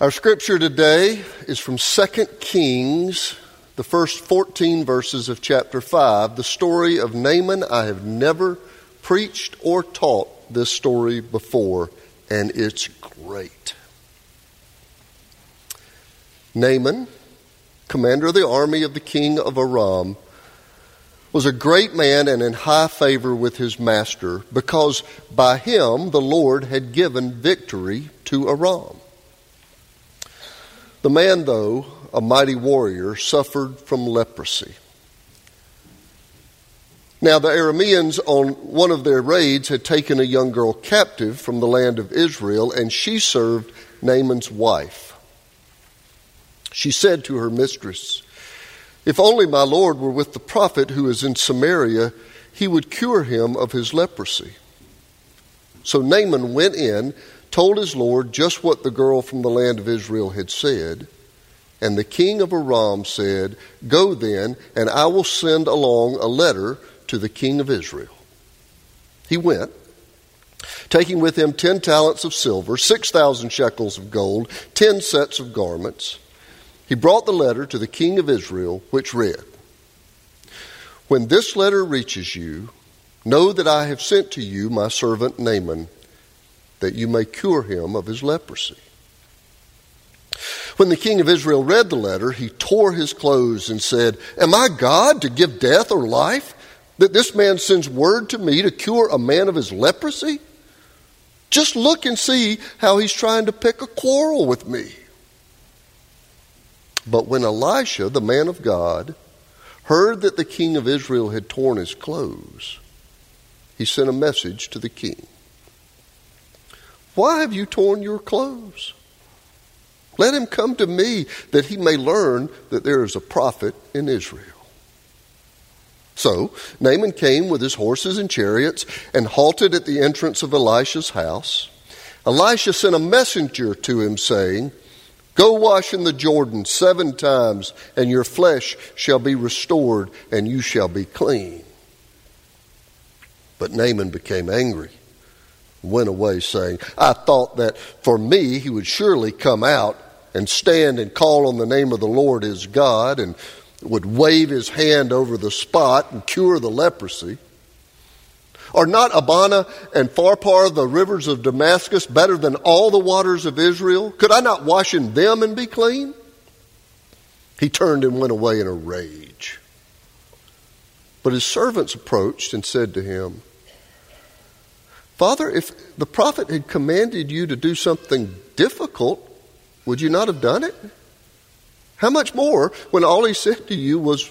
Our scripture today is from 2 Kings, the first 14 verses of chapter 5, the story of Naaman. I have never preached or taught this story before, and it's great. Naaman, commander of the army of the king of Aram, was a great man and in high favor with his master because by him the Lord had given victory to Aram. The man, though, a mighty warrior, suffered from leprosy. Now, the Arameans, on one of their raids, had taken a young girl captive from the land of Israel, and she served Naaman's wife. She said to her mistress, If only my Lord were with the prophet who is in Samaria, he would cure him of his leprosy. So Naaman went in told his Lord just what the girl from the land of Israel had said. And the king of Aram said, Go then, and I will send along a letter to the king of Israel. He went, taking with him ten talents of silver, six thousand shekels of gold, ten sets of garments. He brought the letter to the king of Israel, which read, When this letter reaches you, know that I have sent to you my servant Naaman that you may cure him of his leprosy. When the king of Israel read the letter, he tore his clothes and said, Am I God to give death or life? That this man sends word to me to cure a man of his leprosy? Just look and see how he's trying to pick a quarrel with me. But when Elisha, the man of God, heard that the king of Israel had torn his clothes, he sent a message to the king. Why have you torn your clothes? Let him come to me that he may learn that there is a prophet in Israel. So Naaman came with his horses and chariots and halted at the entrance of Elisha's house. Elisha sent a messenger to him, saying, Go wash in the Jordan seven times, and your flesh shall be restored, and you shall be clean. But Naaman became angry went away saying, I thought that for me he would surely come out and stand and call on the name of the Lord his God and would wave his hand over the spot and cure the leprosy. Are not Abana and Pharpar, the rivers of Damascus, better than all the waters of Israel? Could I not wash in them and be clean? He turned and went away in a rage. But his servants approached and said to him, Father, if the prophet had commanded you to do something difficult, would you not have done it? How much more when all he said to you was,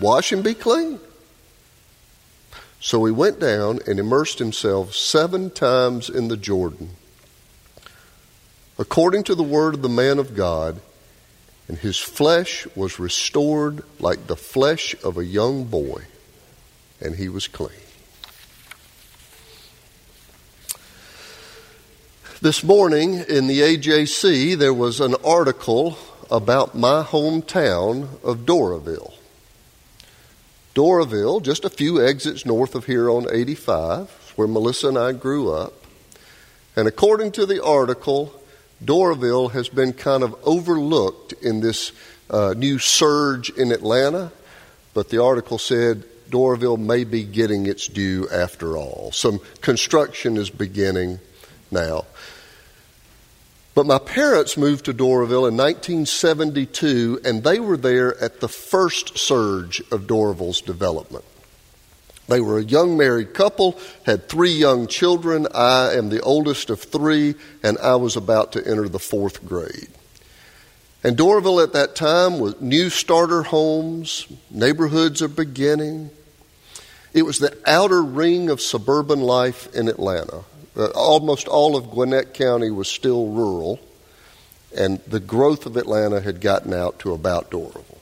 Wash and be clean? So he went down and immersed himself seven times in the Jordan, according to the word of the man of God, and his flesh was restored like the flesh of a young boy, and he was clean. This morning in the AJC, there was an article about my hometown of Doraville. Doraville, just a few exits north of here on 85, where Melissa and I grew up. And according to the article, Doraville has been kind of overlooked in this uh, new surge in Atlanta, but the article said Doraville may be getting its due after all. Some construction is beginning now. But my parents moved to Doraville in 1972, and they were there at the first surge of Doraville's development. They were a young married couple, had three young children. I am the oldest of three, and I was about to enter the fourth grade. And Doraville at that time was new starter homes, neighborhoods are beginning. It was the outer ring of suburban life in Atlanta. Almost all of Gwinnett County was still rural. and the growth of Atlanta had gotten out to about Doraville.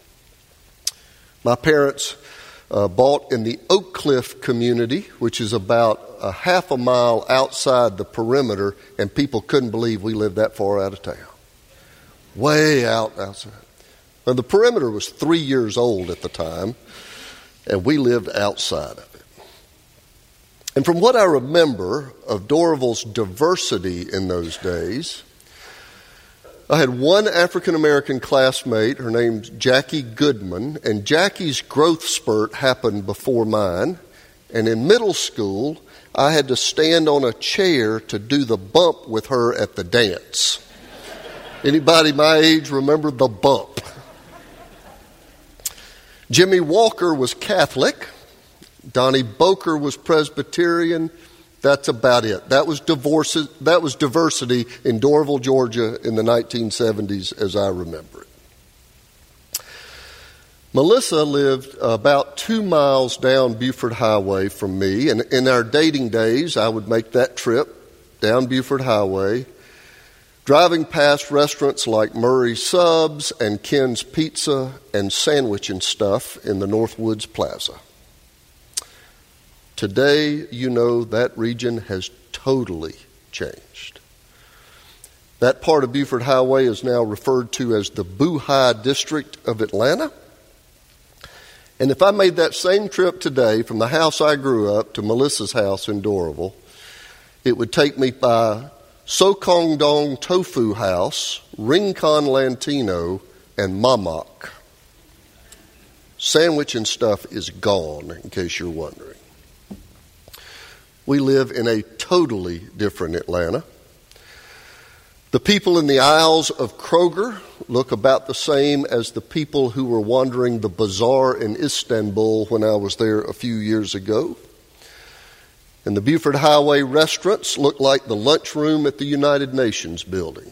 My parents uh, bought in the Oak Cliff community, which is about a half a mile outside the perimeter, and people couldn't believe we lived that far out of town. Way out outside. The perimeter was three years old at the time, and we lived outside of it. And from what I remember of Doraville's diversity in those days, I had one African American classmate, her name's Jackie Goodman, and Jackie's growth spurt happened before mine. And in middle school, I had to stand on a chair to do the bump with her at the dance. Anybody my age remember the bump? Jimmy Walker was Catholic. Donnie Boker was Presbyterian. That's about it. That was, divorce, that was diversity in Doraville, Georgia in the 1970s, as I remember it. Melissa lived about two miles down Buford Highway from me, and in our dating days, I would make that trip down Buford Highway, driving past restaurants like Murray's Subs and Ken's Pizza and Sandwich and Stuff in the Northwoods Plaza. Today, you know that region has totally changed. That part of Buford Highway is now referred to as the BuHi District of Atlanta. And if I made that same trip today from the house I grew up to Melissa's house in Doraville, it would take me by Sokong Dong Tofu House, Rincon Latino, and Mamak. Sandwich and stuff is gone, in case you're wondering. We live in a totally different Atlanta. The people in the aisles of Kroger look about the same as the people who were wandering the bazaar in Istanbul when I was there a few years ago. And the Buford Highway restaurants look like the lunchroom at the United Nations building.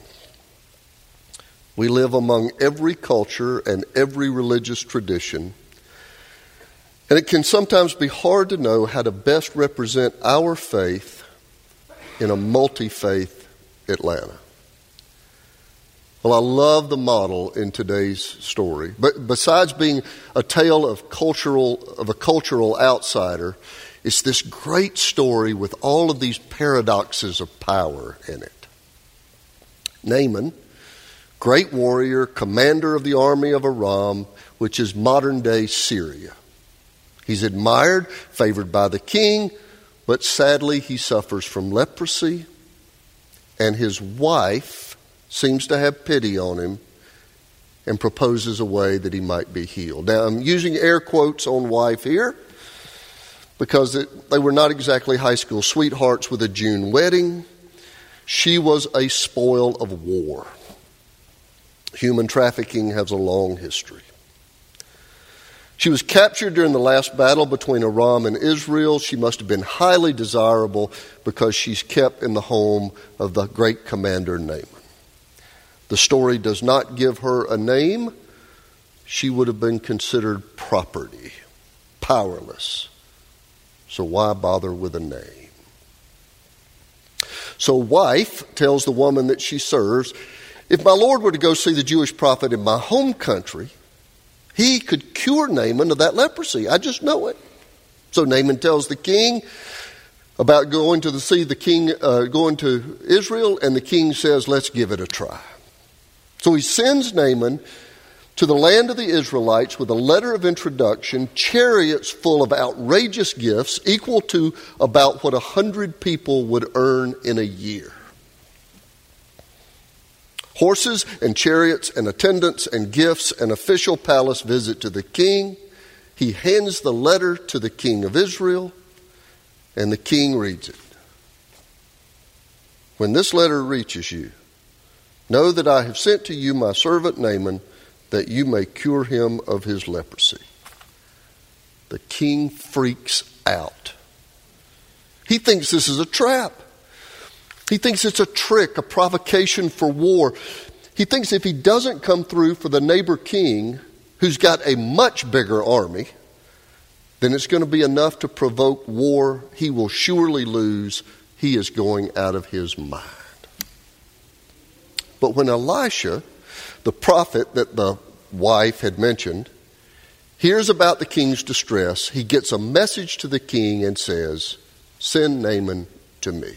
We live among every culture and every religious tradition and it can sometimes be hard to know how to best represent our faith in a multi faith Atlanta. Well, I love the model in today's story. But besides being a tale of cultural of a cultural outsider, it's this great story with all of these paradoxes of power in it. Naaman, great warrior, commander of the army of Aram, which is modern day Syria. He's admired, favored by the king, but sadly he suffers from leprosy, and his wife seems to have pity on him and proposes a way that he might be healed. Now, I'm using air quotes on wife here because it, they were not exactly high school sweethearts with a June wedding. She was a spoil of war. Human trafficking has a long history. She was captured during the last battle between Aram and Israel. She must have been highly desirable because she's kept in the home of the great commander Naaman. The story does not give her a name. She would have been considered property, powerless. So why bother with a name? So, wife tells the woman that she serves, If my Lord were to go see the Jewish prophet in my home country, he could cure Naaman of that leprosy. I just know it. So Naaman tells the king about going to the see the king uh, going to Israel, and the king says, "Let's give it a try." So he sends Naaman to the land of the Israelites with a letter of introduction, chariots full of outrageous gifts, equal to about what a hundred people would earn in a year horses and chariots and attendants and gifts, and official palace visit to the king. He hands the letter to the king of Israel, and the king reads it. When this letter reaches you, know that I have sent to you my servant Naaman, that you may cure him of his leprosy. The king freaks out. He thinks this is a trap. He thinks it's a trick, a provocation for war. He thinks if he doesn't come through for the neighbor king, who's got a much bigger army, then it's going to be enough to provoke war. He will surely lose. He is going out of his mind. But when Elisha, the prophet that the wife had mentioned, hears about the king's distress, he gets a message to the king and says, Send Naaman to me.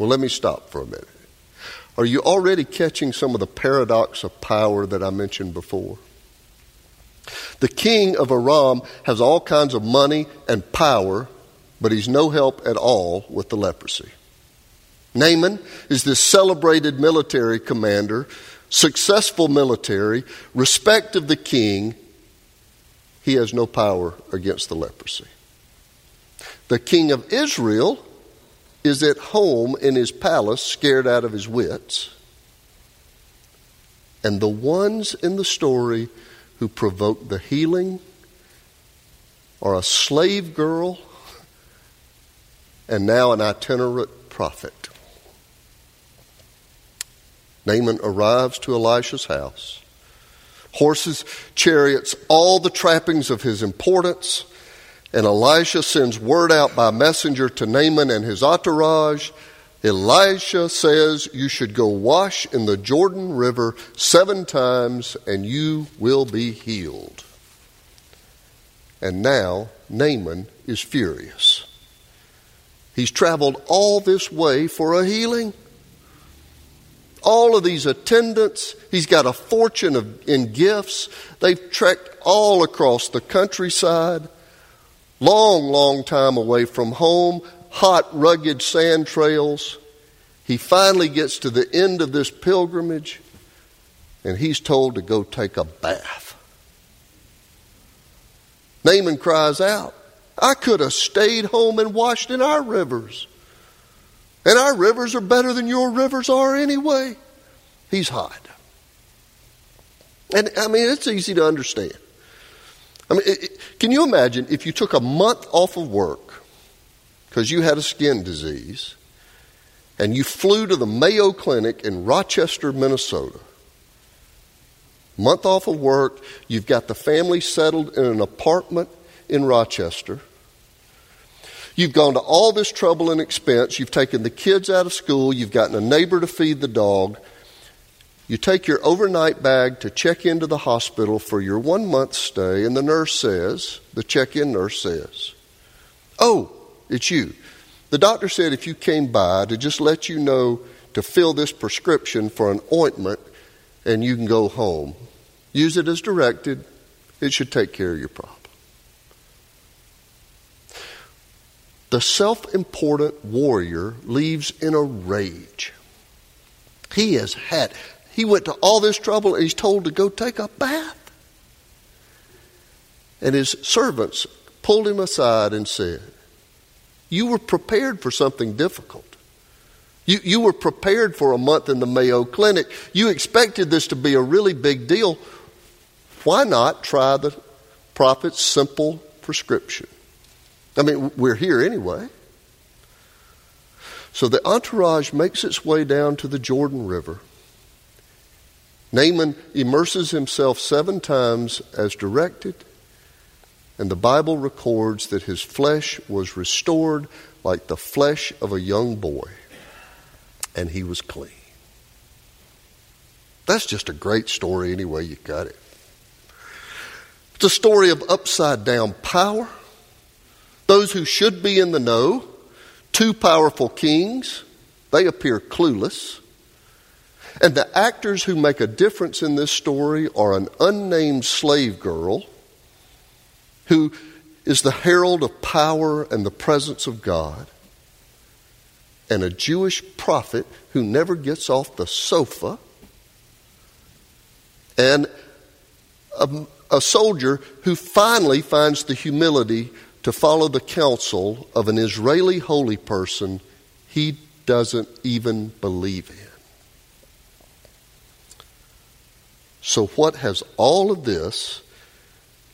Well, let me stop for a minute. Are you already catching some of the paradox of power that I mentioned before? The king of Aram has all kinds of money and power, but he's no help at all with the leprosy. Naaman is this celebrated military commander, successful military, respect of the king. He has no power against the leprosy. The king of Israel is at home in his palace, scared out of his wits. And the ones in the story who provoke the healing are a slave girl and now an itinerant prophet. Naaman arrives to Elisha's house. Horses, chariots, all the trappings of his importance and Elisha sends word out by messenger to Naaman and his entourage. Elisha says, You should go wash in the Jordan River seven times and you will be healed. And now Naaman is furious. He's traveled all this way for a healing. All of these attendants, he's got a fortune of, in gifts. They've trekked all across the countryside long, long time away from home, hot, rugged sand trails. He finally gets to the end of this pilgrimage and he's told to go take a bath. Naaman cries out, I could have stayed home and washed in our rivers. And our rivers are better than your rivers are anyway. He's hot. And I mean, it's easy to understand. I mean, it, can you imagine if you took a month off of work because you had a skin disease and you flew to the Mayo Clinic in Rochester, Minnesota? Month off of work, you've got the family settled in an apartment in Rochester. You've gone to all this trouble and expense. You've taken the kids out of school. You've gotten a neighbor to feed the dog. You take your overnight bag to check into the hospital for your one month stay, and the nurse says, the check in nurse says, Oh, it's you. The doctor said if you came by to just let you know to fill this prescription for an ointment and you can go home. Use it as directed, it should take care of your problem. The self important warrior leaves in a rage. He has had, he went to all this trouble and he's told to go take a bath. And his servants pulled him aside and said, You were prepared for something difficult. You, you were prepared for a month in the Mayo Clinic. You expected this to be a really big deal. Why not try the prophet's simple prescription? I mean, we're here anyway. So the entourage makes its way down to the Jordan River. Naaman immerses himself seven times as directed, and the Bible records that his flesh was restored like the flesh of a young boy, and he was clean. That's just a great story, anyway you cut it. It's a story of upside down power, those who should be in the know, two powerful kings, they appear clueless. And the actors who make a difference in this story are an unnamed slave girl who is the herald of power and the presence of God, and a Jewish prophet who never gets off the sofa, and a, a soldier who finally finds the humility to follow the counsel of an Israeli holy person he doesn't even believe in. So, what has all of this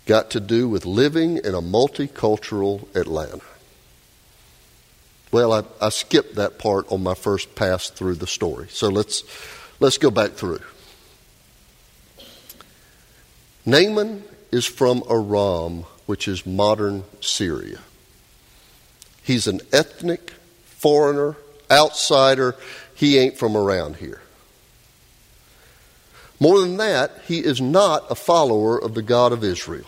got to do with living in a multicultural Atlanta? Well, I, I, skipped that part on my first pass through the story. So let's, let's go back through. Naaman is from Aram, which is modern Syria. He's an ethnic foreigner, outsider. he ain't from around here. More than that, he is not a follower of the God of Israel.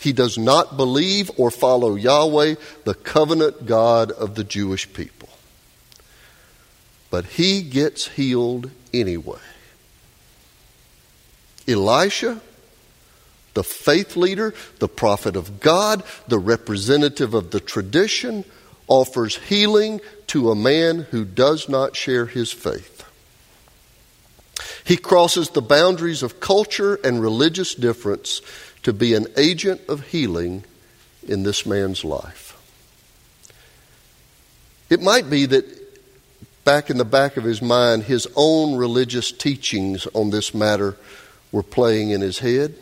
He does not believe or follow Yahweh, the covenant God of the Jewish people. But he gets healed anyway. Elisha, the faith leader, the prophet of God, the representative of the tradition, offers healing to a man who does not share his faith. He crosses the boundaries of culture and religious difference to be an agent of healing in this man's life. It might be that back in the back of his mind, his own religious teachings on this matter were playing in his head.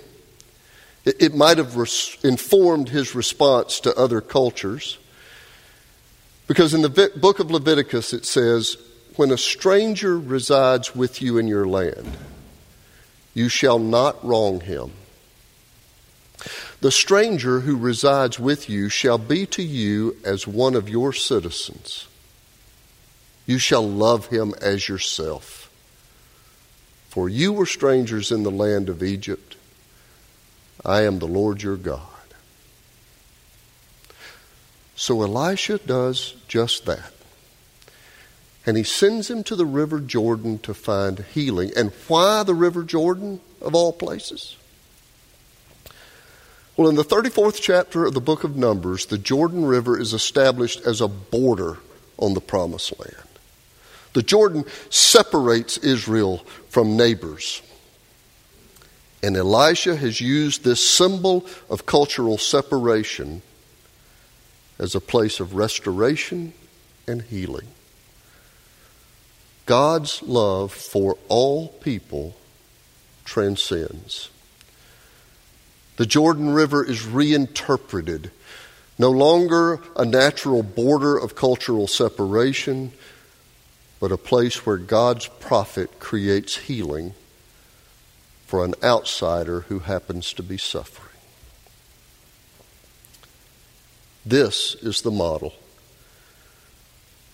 It, might have informed his response to other cultures. Because in the book of Leviticus it says, When a stranger resides with you in your land, you shall not wrong him. The stranger who resides with you shall be to you as one of your citizens. You shall love him as yourself. For you were strangers in the land of Egypt. I am the Lord your God. So Elisha does just that. And he sends him to the river Jordan to find healing. And why the river Jordan, of all places? Well, in the 34th chapter of the book of Numbers, the Jordan River is established as a border on the promised land. The Jordan separates Israel from neighbors. And Elisha has used this symbol of cultural separation as a place of restoration and healing. God's love for all people transcends. The Jordan River is reinterpreted, no longer a natural border of cultural separation, but a place where God's prophet creates healing for an outsider who happens to be suffering. This is the model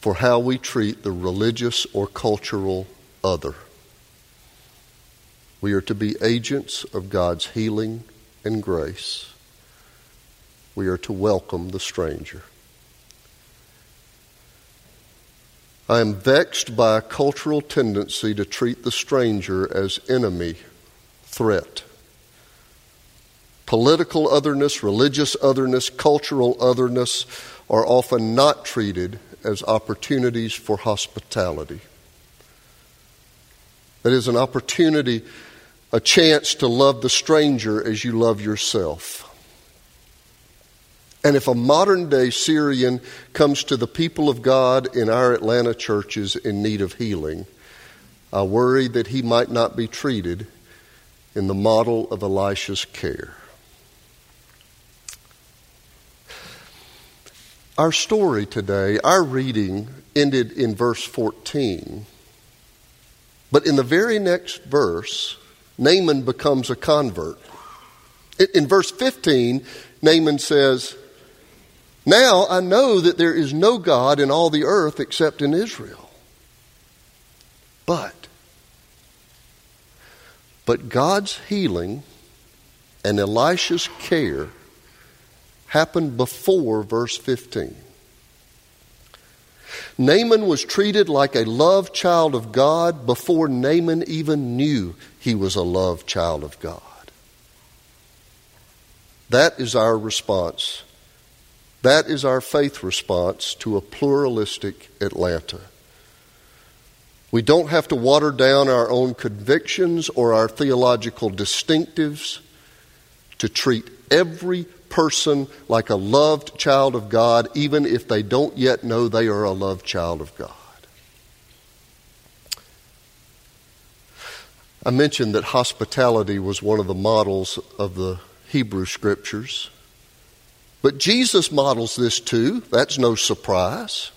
for how we treat the religious or cultural other. We are to be agents of God's healing and grace. We are to welcome the stranger. I am vexed by a cultural tendency to treat the stranger as enemy, threat. Political otherness, religious otherness, cultural otherness are often not treated as opportunities for hospitality. That is an opportunity a chance to love the stranger as you love yourself. And if a modern day Syrian comes to the people of God in our Atlanta churches in need of healing, I worry that he might not be treated in the model of Elisha's care. Our story today, our reading ended in verse 14. But in the very next verse, Naaman becomes a convert. In verse 15, Naaman says, Now I know that there is no God in all the earth except in Israel. But, but God's healing and Elisha's care happened before verse 15. Naaman was treated like a loved child of God before Naaman even knew he was a loved child of God. That is our response. That is our faith response to a pluralistic Atlanta. We don't have to water down our own convictions or our theological distinctives to treat every person like a loved child of God, even if they don't yet know they are a loved child of God. I mentioned that hospitality was one of the models of the Hebrew Scriptures. But Jesus models this too. That's no surprise.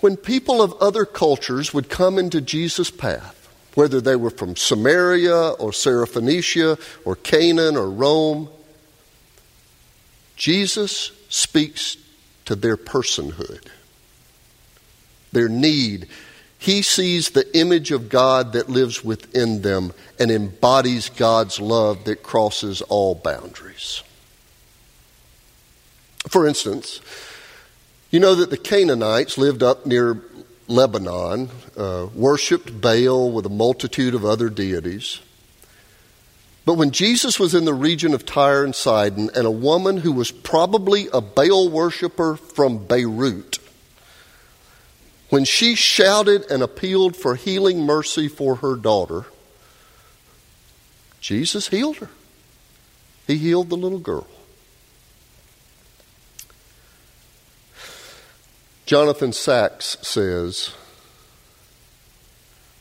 When people of other cultures would come into Jesus' path, whether they were from Samaria or Syrophoenicia or Canaan or Rome, Jesus speaks to their personhood, their need. he sees the image of God that lives within them and embodies God's love that crosses all boundaries. For instance, you know that the Canaanites lived up near Lebanon, uh, worshiped Baal with a multitude of other deities. But when Jesus was in the region of Tyre and Sidon, and a woman who was probably a Baal worshiper from Beirut, when she shouted and appealed for healing mercy for her daughter, Jesus healed her. He healed the little girl. Jonathan Sacks says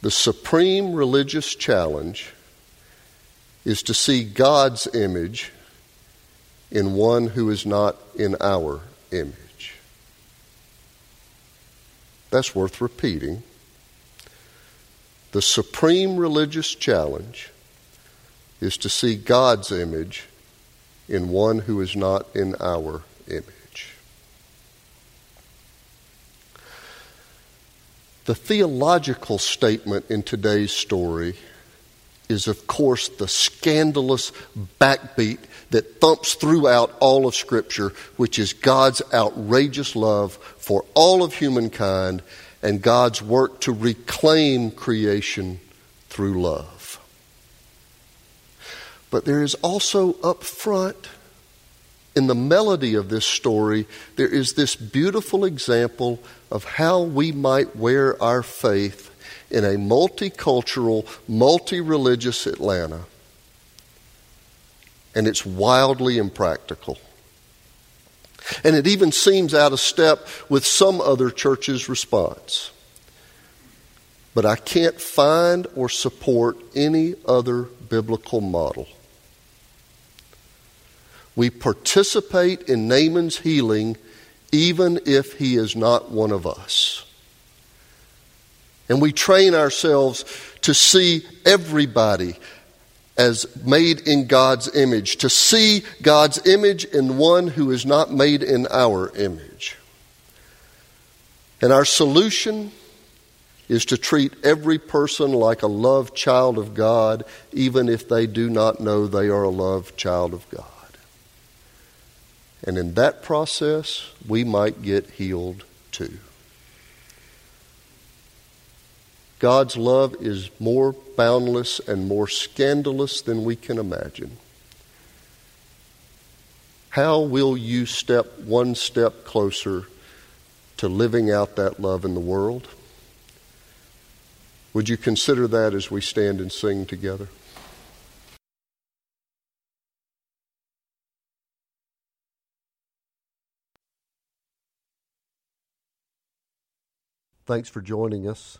the supreme religious challenge is to see God's image in one who is not in our image. That's worth repeating. The supreme religious challenge is to see God's image in one who is not in our image. The theological statement in today's story is, of course, the scandalous backbeat that thumps throughout all of Scripture, which is God's outrageous love for all of humankind and God's work to reclaim creation through love. But there is also up front, in the melody of this story, there is this beautiful example of how we might wear our faith in a multicultural, multi religious Atlanta. And it's wildly impractical. And it even seems out of step with some other churches' response. But I can't find or support any other biblical model. We participate in Naaman's healing even if he is not one of us. And we train ourselves to see everybody as made in God's image, to see God's image in one who is not made in our image. And our solution is to treat every person like a loved child of God, even if they do not know they are a loved child of God. And in that process, we might get healed too. God's love is more boundless and more scandalous than we can imagine. How will you step one step closer to living out that love in the world? Would you consider that as we stand and sing together? Thanks for joining us.